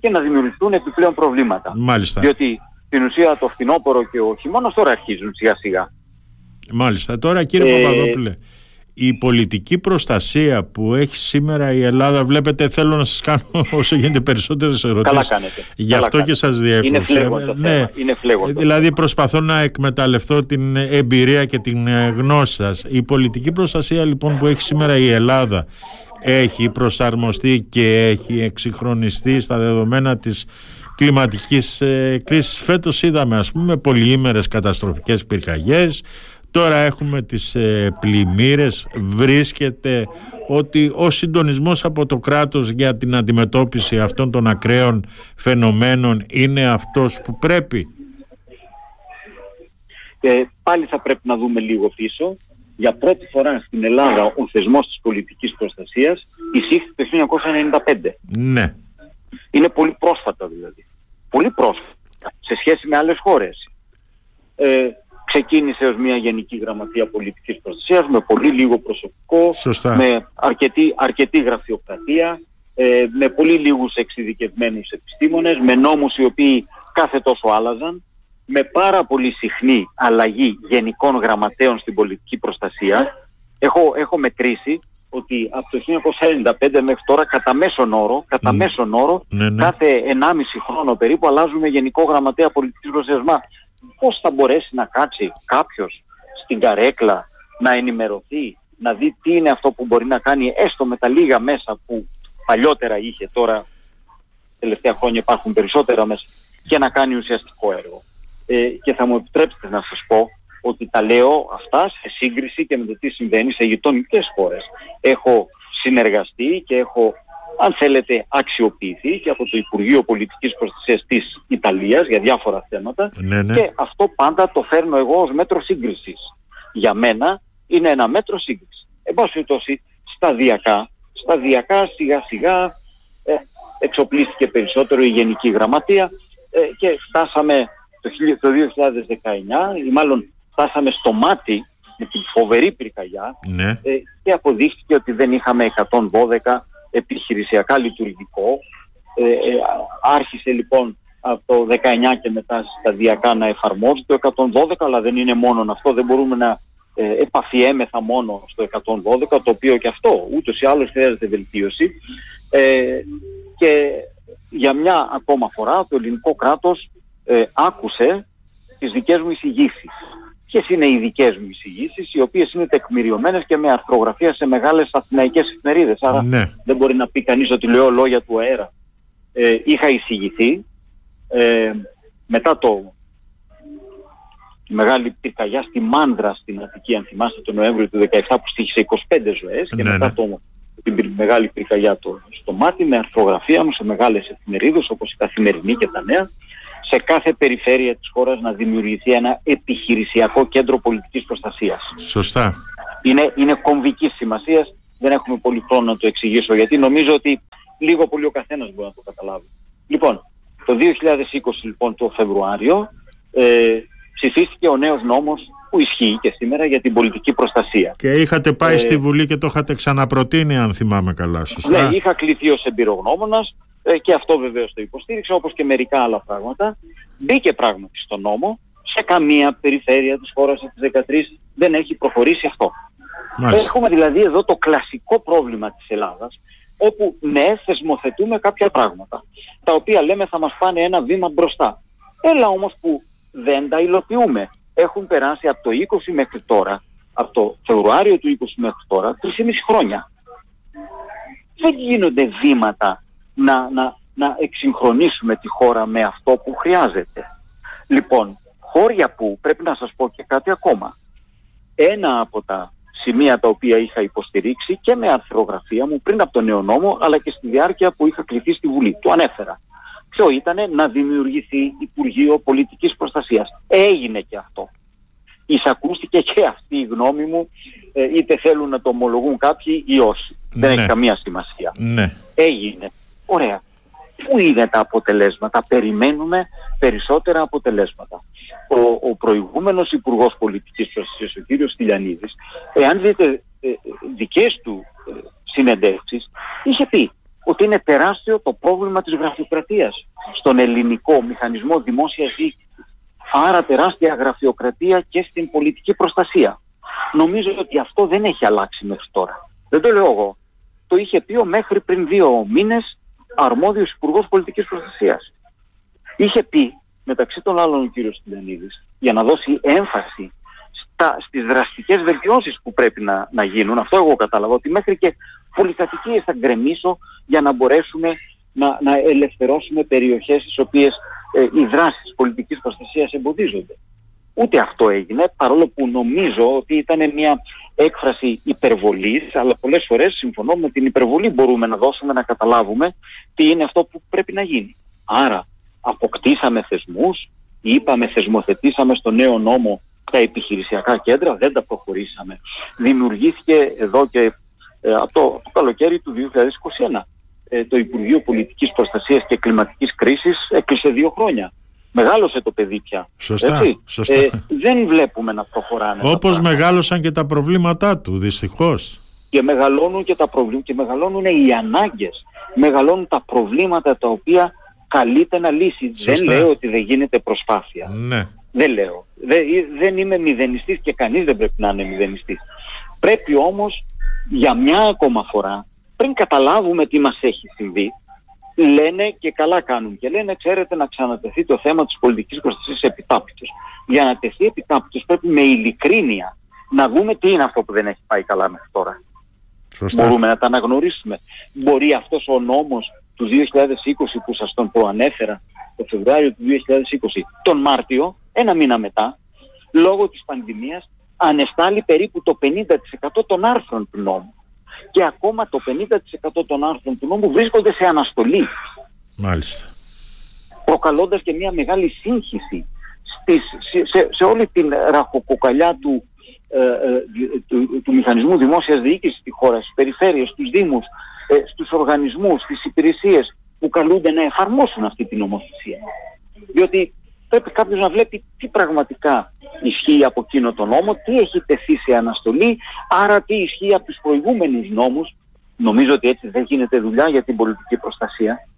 και να δημιουργηθούν επιπλέον προβλήματα. Μάλιστα. Διότι στην ουσία το φθινόπωρο και ο χειμώνας τώρα αρχίζουν σιγά σιγά. Μάλιστα. Τώρα κύριε ε, Παπαδόπουλε, η πολιτική προστασία που έχει σήμερα η Ελλάδα, βλέπετε θέλω να σας κάνω όσο γίνεται περισσότερες ερωτήσεις. Καλά κάνετε. Γι' αυτό και σας διέκοψα. Είναι ναι, είναι Δηλαδή προσπαθώ να εκμεταλλευτώ την εμπειρία και την ε, γνώση σας. Η πολιτική προστασία λοιπόν που έχει σήμερα η Ελλάδα έχει προσαρμοστεί και έχει εξυγχρονιστεί στα δεδομένα της κλιματικής ε, κρίσης. Φέτος είδαμε ας πούμε πολυήμερες καταστροφικές πυρκαγιές, Τώρα έχουμε τις ε, πλημμύρες, βρίσκεται ότι ο συντονισμός από το κράτος για την αντιμετώπιση αυτών των ακραίων φαινομένων είναι αυτός που πρέπει. Ε, πάλι θα πρέπει να δούμε λίγο πίσω. Για πρώτη φορά στην Ελλάδα ο θεσμός της πολιτικής προστασίας εισήχθη το 1995. Ναι. Είναι πολύ πρόσφατα δηλαδή. Πολύ πρόσφατα σε σχέση με άλλες χώρες. Ε, ξεκίνησε ως μια Γενική Γραμματεία Πολιτικής Προστασίας με πολύ λίγο προσωπικό, με αρκετή, αρκετή γραφειοκρατία, ε, με πολύ λίγους εξειδικευμένους επιστήμονες, με νόμους οι οποίοι κάθε τόσο άλλαζαν, με πάρα πολύ συχνή αλλαγή γενικών γραμματέων στην πολιτική προστασία. Έχω, έχω μετρήσει ότι από το 1995 μέχρι τώρα κατά μέσον όρο, κατά μέσον όρο ναι, ναι. κάθε 1,5 χρόνο περίπου αλλάζουμε γενικό γραμματέα πολιτικής προστασίας πώς θα μπορέσει να κάτσει κάποιος στην καρέκλα να ενημερωθεί, να δει τι είναι αυτό που μπορεί να κάνει έστω με τα λίγα μέσα που παλιότερα είχε, τώρα τελευταία χρόνια υπάρχουν περισσότερα μέσα και να κάνει ουσιαστικό έργο. Ε, και θα μου επιτρέψετε να σας πω ότι τα λέω αυτά σε σύγκριση και με το τι συμβαίνει σε γειτονικές χώρες. Έχω συνεργαστεί και έχω αν θέλετε, αξιοποιηθείς και από το Υπουργείο Πολιτικής Προστασίας της Ιταλίας για διάφορα θέματα ναι, ναι. και αυτό πάντα το φέρνω εγώ ως μέτρο σύγκρισης. Για μένα είναι ένα μέτρο σύγκρισης. Εν πάση περιπτώσει, σταδιακά, σταδιακά, σιγά σιγά ε, εξοπλίστηκε περισσότερο η Γενική Γραμματεία ε, και φτάσαμε το, 2019 ή μάλλον φτάσαμε στο μάτι με την φοβερή πυρκαγιά ναι. ε, και αποδείχθηκε ότι δεν είχαμε 112 επιχειρησιακά λειτουργικό. Ε, ε, άρχισε λοιπόν από το 19 και μετά σταδιακά να εφαρμόζει το 112, αλλά δεν είναι μόνο αυτό, δεν μπορούμε να ε, επαφιέμεθα μόνο στο 112, το οποίο και αυτό ούτως ή άλλως χρειάζεται βελτίωση. Ε, και για μια ακόμα φορά το ελληνικό κράτος ε, άκουσε τις δικές μου εισηγήσεις. Ποιες είναι οι δικές μου εισηγήσεις, οι οποίες είναι τεκμηριωμένες και με αρθρογραφία σε μεγάλες αθηναϊκές εφημερίδες. Άρα ναι. δεν μπορεί να πει κανείς ότι λέω λόγια του αέρα. Ε, είχα εισηγηθεί ε, μετά το τη μεγάλη πυρκαγιά στη Μάνδρα στην Αττική, αν θυμάστε, τον Νοέμβριο του 2017 που στήχησε 25 ζωές και ναι, μετά ναι. το, την μεγάλη πυρκαγιά το, στο μάτι με αρθρογραφία μου σε μεγάλες εφημερίδες όπως η Καθημερινή και τα Νέα σε κάθε περιφέρεια της χώρας να δημιουργηθεί ένα επιχειρησιακό κέντρο πολιτικής προστασίας. Σωστά. Είναι, είναι κομβικής σημασίας. Δεν έχουμε πολύ χρόνο να το εξηγήσω γιατί νομίζω ότι λίγο πολύ ο καθένας μπορεί να το καταλάβει. Λοιπόν, το 2020 λοιπόν το Φεβρουάριο ε, ψηφίστηκε ο νέος νόμος που ισχύει και σήμερα για την πολιτική προστασία. Και είχατε πάει ε, στη Βουλή και το είχατε ξαναπροτείνει αν θυμάμαι καλά. Σωστά; Ναι, είχα κληθεί ως εμπειρογνώμονας ε, και αυτό βεβαίως το υποστήριξα όπως και μερικά άλλα πράγματα. Μπήκε πράγματι στο νόμο, σε καμία περιφέρεια της χώρας της 13 δεν έχει προχωρήσει αυτό. Μάλιστα. Έχουμε δηλαδή εδώ το κλασικό πρόβλημα της Ελλάδας, όπου ναι, θεσμοθετούμε κάποια πράγματα, τα οποία λέμε θα μας πάνε ένα βήμα μπροστά. Έλα όμως που δεν τα υλοποιούμε. έχουν περάσει από το 20 μέχρι τώρα, από το Φεβρουάριο του 20 μέχρι τώρα, 3,5 χρόνια. Δεν γίνονται βήματα να, να, να εξυγχρονίσουμε τη χώρα με αυτό που χρειάζεται. Λοιπόν, χώρια που πρέπει να σας πω και κάτι ακόμα. Ένα από τα σημεία τα οποία είχα υποστηρίξει και με αρθρογραφία μου πριν από τον νέο νόμο αλλά και στη διάρκεια που είχα κληθεί στη Βουλή. Το ανέφερα. Ποιο ήταν να δημιουργηθεί Υπουργείο Πολιτικής Προστασίας. Έγινε και αυτό. Εισακούστηκε και αυτή η γνώμη μου ε, είτε θέλουν να το ομολογούν κάποιοι ή όχι. Δεν έχει ναι. καμία σημασία. Ναι. Έγινε. Ωραία. Πού είναι τα αποτελέσματα; Περιμένουμε περισσότερα αποτελέσματα. Ο, ο προηγούμενος Υπουργός Πολιτικής Προστασίας, ο κύριος Στυλιανίδης, εάν δείτε ε, δικές του ε, συνεντεύξεις, είχε πει ότι είναι τεράστιο το πρόβλημα της γραφειοκρατίας στον ελληνικό μηχανισμό δημόσιας διοίκησης. Άρα τεράστια γραφειοκρατία και στην πολιτική προστασία. Νομίζω ότι αυτό δεν έχει αλλάξει μέχρι τώρα. Δεν το λέω εγώ. Το είχε πει ο μέχρι πριν δύο μήνες αρμόδιος Υπουργός Πολιτικής Προστασίας. Είχε πει μεταξύ των άλλων ο κύριος Στυλιανίδης για να δώσει έμφαση στα, στις δραστικές βελτιώσεις που πρέπει να, να γίνουν. Αυτό εγώ κατάλαβα ότι μέχρι και πολυκατοικίες θα γκρεμίσω για να μπορέσουμε να, να ελευθερώσουμε περιοχές στις οποίες ε, οι δράσεις πολιτικής προστασίας εμποδίζονται. Ούτε αυτό έγινε, παρόλο που νομίζω ότι ήταν μια έκφραση υπερβολής, αλλά πολλές φορές συμφωνώ με την υπερβολή μπορούμε να δώσουμε να καταλάβουμε τι είναι αυτό που πρέπει να γίνει. Άρα αποκτήσαμε θεσμούς, είπαμε θεσμοθετήσαμε στο νέο νόμο τα επιχειρησιακά κέντρα, δεν τα προχωρήσαμε. Δημιουργήθηκε εδώ και ε, από το, το καλοκαίρι του 2021 ε, το Υπουργείο Πολιτικής Προστασίας και Κλιματικής Κρίσης έκλεισε δύο χρόνια. Μεγάλωσε το παιδί πια. Σωστά. σωστά. Ε, δεν βλέπουμε να προχωράνε. Όπως μεγάλωσαν και τα προβλήματά του, δυστυχώς. Και μεγαλώνουν και τα προβλήματα και μεγαλώνουν οι ανάγκες. Μεγαλώνουν τα προβλήματα τα οποία καλείται να λύσει. Δεν λέω ότι δεν γίνεται προσπάθεια. Ναι. Δεν λέω. Δεν, δεν είμαι μηδενιστής και κανείς δεν πρέπει να είναι μηδενιστής. Πρέπει όμως για μια ακόμα φορά πριν καταλάβουμε τι μας έχει συμβεί λένε και καλά κάνουν και λένε ξέρετε να ξανατεθεί το θέμα της πολιτικής προστασίας επιτάπητος. Για να τεθεί επιτάπητος πρέπει με ειλικρίνεια να δούμε τι είναι αυτό που δεν έχει πάει καλά μέχρι τώρα. Μπορούμε να τα αναγνωρίσουμε. Μπορεί αυτός ο νόμος του 2020 που σας τον προανέφερα το Φεβρουάριο του 2020 τον Μάρτιο, ένα μήνα μετά, λόγω της πανδημίας ανεστάλλει περίπου το 50% των άρθρων του νόμου και ακόμα το 50% των άρθρων του νόμου βρίσκονται σε αναστολή. Μάλιστα. Προκαλώντας και μια μεγάλη σύγχυση στις, σε, σε, όλη την ραχοκοκαλιά του, ε, ε, του, του, μηχανισμού δημόσιας διοίκησης στη χώρα, στις περιφέρειες, στους δήμους, ε, στους οργανισμούς, στις υπηρεσίες που καλούνται να εφαρμόσουν αυτή την νομοθεσία. Διότι πρέπει κάποιος να βλέπει τι πραγματικά ισχύει από εκείνο το νόμο, τι έχει τεθεί σε αναστολή, άρα τι ισχύει από τους προηγούμενους νόμους. Νομίζω ότι έτσι δεν γίνεται δουλειά για την πολιτική προστασία.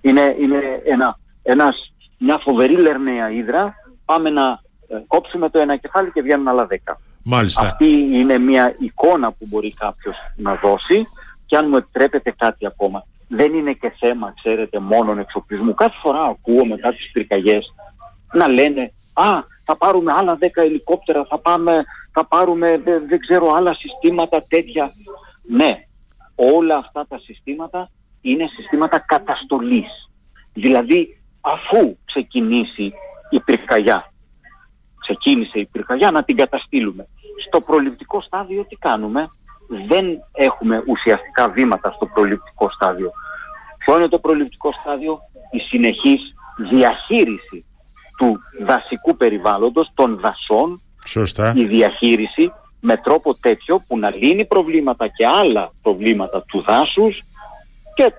Είναι, είναι ένα, ένας, μια φοβερή λερναία ύδρα, πάμε να ε, κόψουμε το ένα κεφάλι και βγαίνουν άλλα δέκα. Μάλιστα. Αυτή είναι μια εικόνα που μπορεί κάποιος να δώσει και αν μου επιτρέπετε κάτι ακόμα δεν είναι και θέμα, ξέρετε, μόνο εξοπλισμού. Κάθε φορά ακούω μετά τις πυρκαγιές να λένε «Α, θα πάρουμε άλλα 10 ελικόπτερα, θα, πάμε, θα πάρουμε δεν, ξέρω άλλα συστήματα τέτοια». Ναι, όλα αυτά τα συστήματα είναι συστήματα καταστολής. Δηλαδή, αφού ξεκινήσει η πυρκαγιά, ξεκίνησε η πυρκαγιά να την καταστήλουμε. Στο προληπτικό στάδιο τι κάνουμε, δεν έχουμε ουσιαστικά βήματα στο προληπτικό στάδιο. Ποιο είναι το προληπτικό στάδιο, η συνεχής διαχείριση του δασικού περιβάλλοντος, των δασών, Σωστά. η διαχείριση με τρόπο τέτοιο που να λύνει προβλήματα και άλλα προβλήματα του δάσους και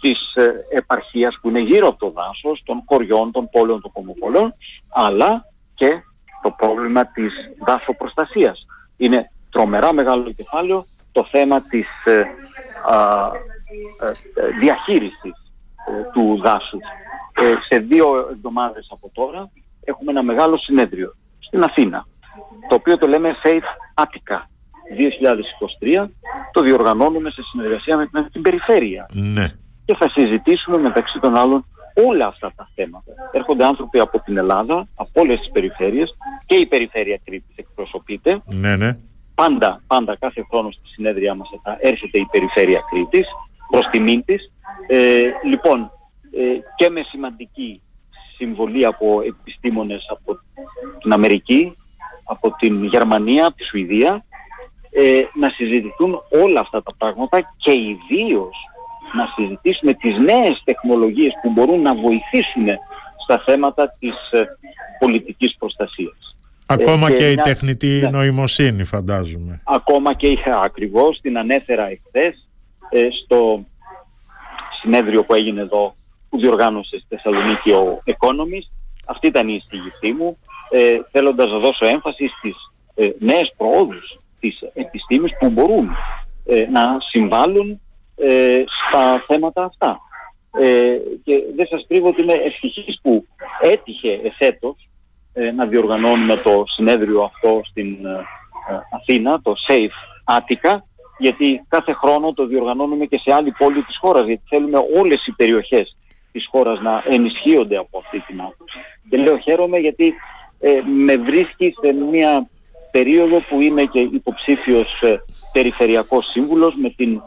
της ε, επαρχίας που είναι γύρω από το δάσος, των χωριών, των πόλεων, των κομμοπολών, αλλά και το πρόβλημα της δάσοπροστασίας. Είναι τρομερά μεγάλο κεφάλαιο το θέμα της ε, ε, διαχείρισης ε, του δάσους. σε δύο εβδομάδες από τώρα έχουμε ένα μεγάλο συνέδριο στην Αθήνα, το οποίο το λέμε Safe Attica 2023, το διοργανώνουμε σε συνεργασία με την περιφέρεια. Ναι. Και θα συζητήσουμε μεταξύ των άλλων όλα αυτά τα θέματα. Έρχονται άνθρωποι από την Ελλάδα, από όλες τις περιφέρειες και η περιφέρεια Κρήτης εκπροσωπείται. Ναι, ναι. Πάντα, πάντα κάθε χρόνος στη συνέδριά μας θα έρχεται η περιφέρεια Κρήτης προς τιμήν της. Ε, λοιπόν, ε, και με σημαντική συμβολή από επιστήμονες από την Αμερική, από την Γερμανία, από τη Σουηδία, ε, να συζητηθούν όλα αυτά τα πράγματα και ιδίως να συζητήσουμε τις νέες τεχνολογίες που μπορούν να βοηθήσουν στα θέματα της ε, πολιτικής προστασίας. Ακόμα ε, και, η τεχνητή ναι. νοημοσύνη φαντάζομαι. Ακόμα και η ακριβώς την ανέφερα εχθές ε, στο συνέδριο που έγινε εδώ που διοργάνωσε στη Θεσσαλονίκη ο Economist. Αυτή ήταν η εισηγητή μου, ε, θέλοντας να δώσω έμφαση στις ε, νέες προόδους της επιστήμης που μπορούν ε, να συμβάλλουν ε, στα θέματα αυτά. Ε, και δεν σας κρύβω ότι είμαι ευτυχής που έτυχε εφέτος ε, να διοργανώνουμε το συνέδριο αυτό στην Αθήνα, το SAFE Attica, γιατί κάθε χρόνο το διοργανώνουμε και σε άλλη πόλη της χώρας, γιατί θέλουμε όλες οι περιοχές της χώρας να ενισχύονται από αυτή την άποψη. Και λέω χαίρομαι γιατί με βρίσκει σε μια περίοδο που είμαι και υποψήφιος ε, περιφερειακός σύμβουλος με την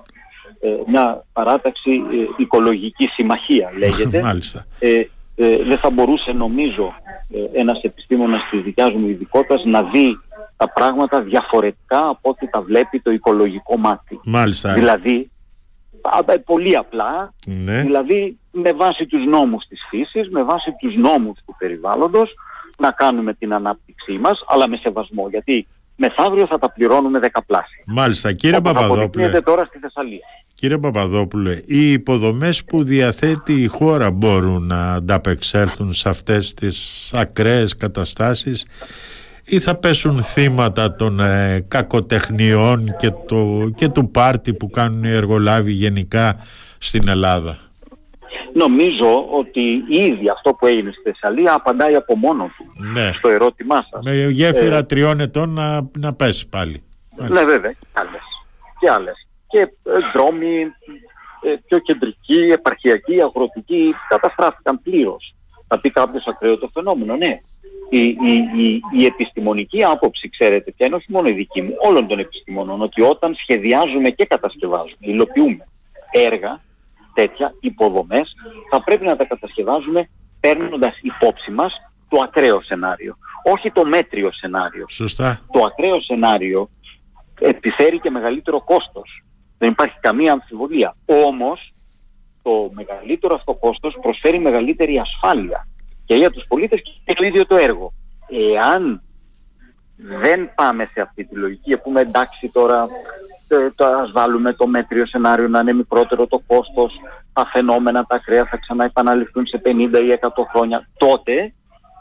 ε, μια παράταξη ε, οικολογική συμμαχία λέγεται. Μάλιστα. Ε, δεν θα μπορούσε νομίζω ένας επιστήμονας της δικιάς μου ειδικότητας να δει τα πράγματα διαφορετικά από ό,τι τα βλέπει το οικολογικό μάτι. Μάλιστα. Δηλαδή, πολύ απλά, ναι. δηλαδή με βάση τους νόμους της φύσης, με βάση τους νόμους του περιβάλλοντος, να κάνουμε την ανάπτυξή μας, αλλά με σεβασμό, γιατί μεθαύριο θα τα πληρώνουμε δεκαπλάσια. Μάλιστα. Κύριε Παπαδόπουλε, τώρα στη Θεσσαλία. Κύριε Παπαδόπουλε, οι υποδομές που διαθέτει η χώρα μπορούν να ανταπεξέλθουν σε αυτές τις ακραίες καταστάσεις ή θα πέσουν θύματα των ε, κακοτεχνιών και, το, και του πάρτι που κάνουν οι εργολάβοι γενικά στην Ελλάδα; Νομίζω ότι ήδη αυτό που έγινε στη Θεσσαλία απαντάει από μόνο του ναι. στο ερώτημά σας. Με γέφυρα ε, τριών ετών να, να πέσει πάλι. Ναι βέβαια και άλλες. Και, άλλες. Και ε, δρόμοι ε, πιο κεντρικοί, επαρχιακοί, αγροτικοί καταστράφηκαν πλήρως. Θα πει κάποιος ακραίο το φαινόμενο, ναι. Η, η, η, η, επιστημονική άποψη, ξέρετε, και είναι όχι μόνο η δική μου, όλων των επιστημονών, ότι όταν σχεδιάζουμε και κατασκευάζουμε, υλοποιούμε έργα, τέτοια υποδομές θα πρέπει να τα κατασκευάζουμε παίρνοντας υπόψη μας το ακραίο σενάριο. Όχι το μέτριο σενάριο. Σωστά. Το ακραίο σενάριο επιφέρει και μεγαλύτερο κόστος. Δεν υπάρχει καμία αμφιβολία. Όμως το μεγαλύτερο αυτό κόστος προσφέρει μεγαλύτερη ασφάλεια και για τους πολίτες και το ίδιο το έργο. Εάν δεν πάμε σε αυτή τη λογική και πούμε εντάξει τώρα ε, το ας βάλουμε το μέτριο σενάριο να είναι μικρότερο το κόστος, τα φαινόμενα, τα ακραία θα ξανά επαναληφθούν σε 50 ή 100 χρόνια, τότε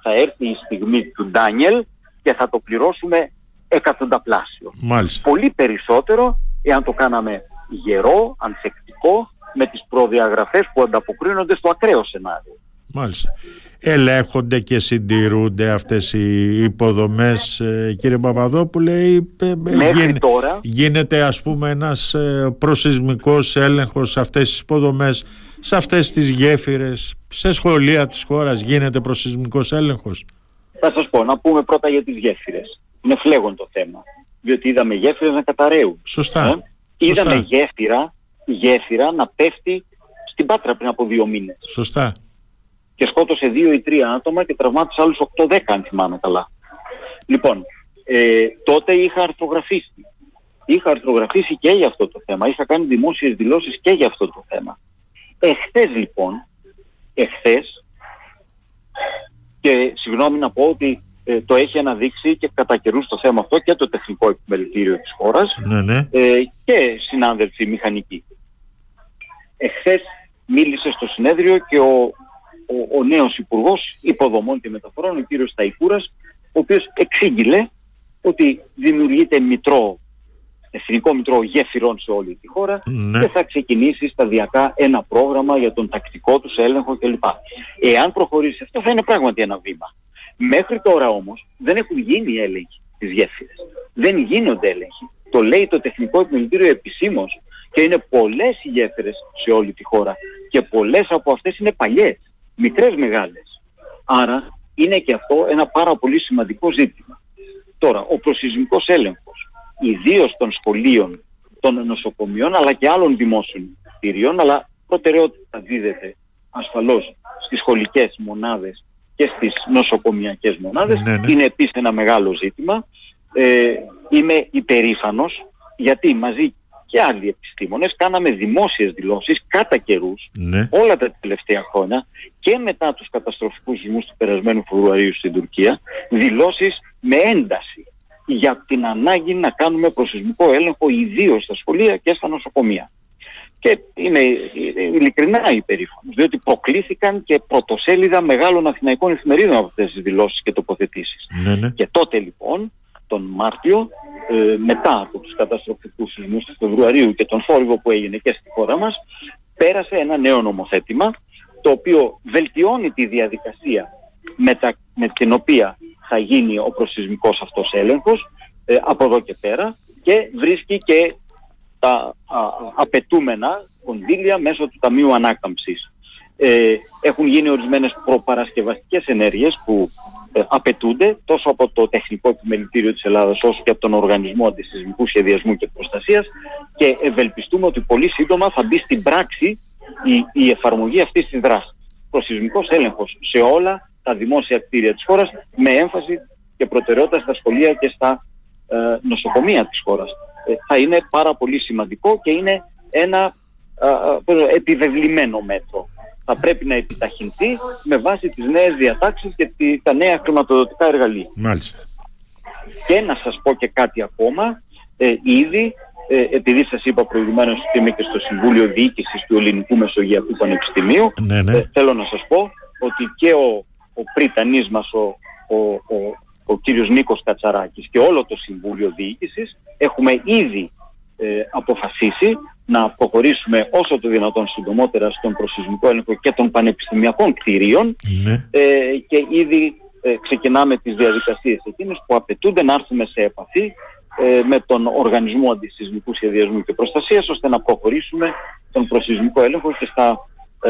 θα έρθει η στιγμή του Ντάνιελ και θα το πληρώσουμε εκατονταπλάσιο. Μάλιστα. Πολύ περισσότερο εάν το κάναμε γερό, ανθεκτικό, με τις προδιαγραφές που ανταποκρίνονται στο ακραίο σενάριο. Μάλιστα. Ελέγχονται και συντηρούνται αυτές οι υποδομές ε, κύριε Παπαδόπουλε ή ε, Μέχρι τώρα... γίνεται ας πούμε ένας ε, προσυσμικός έλεγχος σε αυτές τις υποδομές σε αυτές τις γέφυρες σε σχολεία της χώρας γίνεται προσυσμικός έλεγχος; Θα σας πω να πούμε πρώτα για τις γέφυρες είναι φλέγον το θέμα διότι είδαμε γέφυρες να καταραίουν Σωστά, ε; Είδαμε γέφυρα, γέφυρα να πέφτει στην Πάτρα πριν από δύο μήνες Σωστά και σκότωσε δύο ή τρία άτομα και τραυμάτισε άλλους 8-10 αν θυμάμαι καλά. Λοιπόν, ε, τότε είχα αρθρογραφήσει. Είχα αρθρογραφήσει και για αυτό το θέμα. Είχα κάνει δημόσιες δηλώσεις και για αυτό το θέμα. Εχθές λοιπόν, εχθές, και συγγνώμη να πω ότι ε, το έχει αναδείξει και κατά καιρούς το θέμα αυτό και το τεχνικό επιμελητήριο της χώρας ναι, ναι. Ε, και συνάδελφοι μηχανικοί. Εχθές μίλησε στο συνέδριο και ο ο, ο νέος Υπουργός Υποδομών και Μεταφορών, ο κύριος Σταϊκούρας, ο οποίος εξήγηλε ότι δημιουργείται μητρό, εθνικό μητρό γέφυρων σε όλη τη χώρα ναι. και θα ξεκινήσει σταδιακά ένα πρόγραμμα για τον τακτικό τους έλεγχο κλπ. Εάν προχωρήσει αυτό θα είναι πράγματι ένα βήμα. Μέχρι τώρα όμως δεν έχουν γίνει έλεγχοι στις γέφυρες. Δεν γίνονται έλεγχοι. Το λέει το Τεχνικό Επιμελητήριο επισήμως και είναι πολλές οι γέφυρες σε όλη τη χώρα και πολλές από αυτές είναι παλιές μικρές μεγάλες. Άρα είναι και αυτό ένα πάρα πολύ σημαντικό ζήτημα. Τώρα, ο προσυσμικός έλεγχος, ιδίως των σχολείων, των νοσοκομείων, αλλά και άλλων δημόσιων κτηρίων, αλλά προτεραιότητα δίδεται ασφαλώς στις σχολικές μονάδες και στις νοσοκομιακές μονάδες, Ναι, ναι. είναι επίσης ένα μεγάλο ζήτημα. Ε, είμαι υπερήφανος γιατί μαζί και άλλοι επιστήμονες κάναμε δημόσιες δηλώσεις κατά καιρούς Ναι. όλα τα τελευταία χρόνια και μετά τους καταστροφικούς σεισμούς του περασμένου Φεβρουαρίου στην Τουρκία δηλώσεις με ένταση για την ανάγκη να κάνουμε προσυσμικό έλεγχο ιδίως στα σχολεία και στα νοσοκομεία. Και είμαι ειλικρινά υπερήφανος, διότι προκλήθηκαν και πρωτοσέλιδα μεγάλων αθηναϊκών εφημερίδων από αυτές τις δηλώσεις και τοποθετήσεις. Ναι, ναι. Και τότε λοιπόν, τον Μάρτιο, ε, μετά από τους καταστροφικούς σεισμούς του Φεβρουαρίου και τον θόρυβο που έγινε και στη χώρα μας, πέρασε ένα νέο νομοθέτημα, το οποίο βελτιώνει τη διαδικασία με, τα, με την οποία θα γίνει ο προσυσμικός αυτός έλεγχος ε, από εδώ και πέρα και βρίσκει και τα α, απαιτούμενα κονδύλια μέσω του Ταμείου Ανάκαμψης. Ε, έχουν γίνει ορισμένες προπαρασκευαστικές ενέργειες που ε, απαιτούνται τόσο από το Τεχνικό Επιμελητήριο της Ελλάδας όσο και από τον Οργανισμό Αντισυσμικού Σχεδιασμού και Προστασίας και ευελπιστούμε ότι πολύ σύντομα θα μπει στην πράξη η, η εφαρμογή αυτής της δράσης. Προσυσμικός έλεγχος σε όλα τα δημόσια κτίρια της χώρας με έμφαση και προτεραιότητα στα σχολεία και στα ε, νοσοκομεία της χώρας. Ε, θα είναι πάρα πολύ σημαντικό και είναι ένα ε, ε, επιβεβλημένο μέτρο. Θα πρέπει να επιταχυνθεί με βάση τις νέες διατάξεις και τη, τα νέα χρηματοδοτικά εργαλεία. Μάλιστα. Και να σας πω και κάτι ακόμα, ε, ήδη, ε, επειδή σας είπα προηγουμένως ότι είμαι και στο Συμβούλιο Διοίκησης του Ελληνικού Μεσογειακού Πανεπιστημίου, Ναι, ναι. ε, θέλω να σας πω ότι και ο, ο πρίτανής μας, ο, ο, ο, ο κύριος Νίκος Κατσαράκης και όλο το Συμβούλιο Διοίκησης έχουμε ήδη ε, αποφασίσει να προχωρήσουμε όσο το δυνατόν συντομότερα στον προσυσμικό έλεγχο και των πανεπιστημιακών κτηρίων ναι. ε, και ήδη ε, ξεκινάμε τις διαδικασίες εκείνες που απαιτούνται να έρθουμε σε επαφή ε, με τον Οργανισμό Αντισυσμικού Σχεδιασμού και Προστασίας ώστε να προχωρήσουμε τον προσυσμικό έλεγχο και στα ε,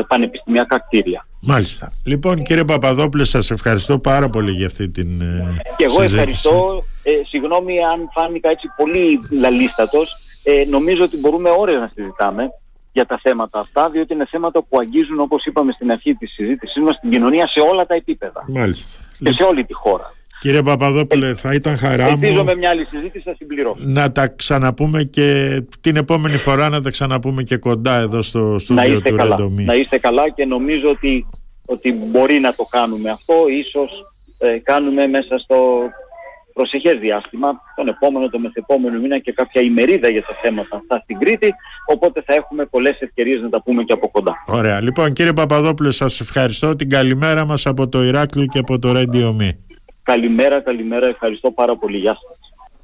πανεπιστημιακά κτίρια. Μάλιστα. Λοιπόν, κύριε Παπαδόπουλε, σας ευχαριστώ πάρα πολύ για αυτή την ε, Και εγώ συζήτηση. ευχαριστώ, ε, συγγνώμη αν φάνηκα έτσι πολύ λαλίστατος, ε, νομίζω ότι μπορούμε ώρες να συζητάμε για τα θέματα αυτά, διότι είναι θέματα που αγγίζουν, όπως είπαμε στην αρχή της συζήτησής μας, την κοινωνία σε όλα τα επίπεδα Μάλιστα. και σε όλη τη χώρα. Κύριε Παπαδόπουλε, θα ήταν χαρά Ελπίζω μου με μια άλλη συζήτηση θα συμπληρώσω. να τα ξαναπούμε και την επόμενη φορά να τα ξαναπούμε και κοντά εδώ στο να στούντιο είστε του καλά. Ρεντομή. Να είστε καλά και νομίζω ότι, ότι μπορεί να το κάνουμε αυτό. Ίσως ε, κάνουμε μέσα στο προσεχές διάστημα, τον επόμενο, τον μεθεπόμενο μήνα και κάποια ημερίδα για τα θέματα αυτά στην Κρήτη, οπότε θα έχουμε πολλές ευκαιρίες να τα πούμε και από κοντά. Ωραία. Λοιπόν, κύριε Παπαδόπουλε, σας ευχαριστώ. Την καλημέρα μας από το Ηράκλειο και από το Radio Me. Καλημέρα, καλημέρα, ευχαριστώ πάρα πολύ. Γεια σας.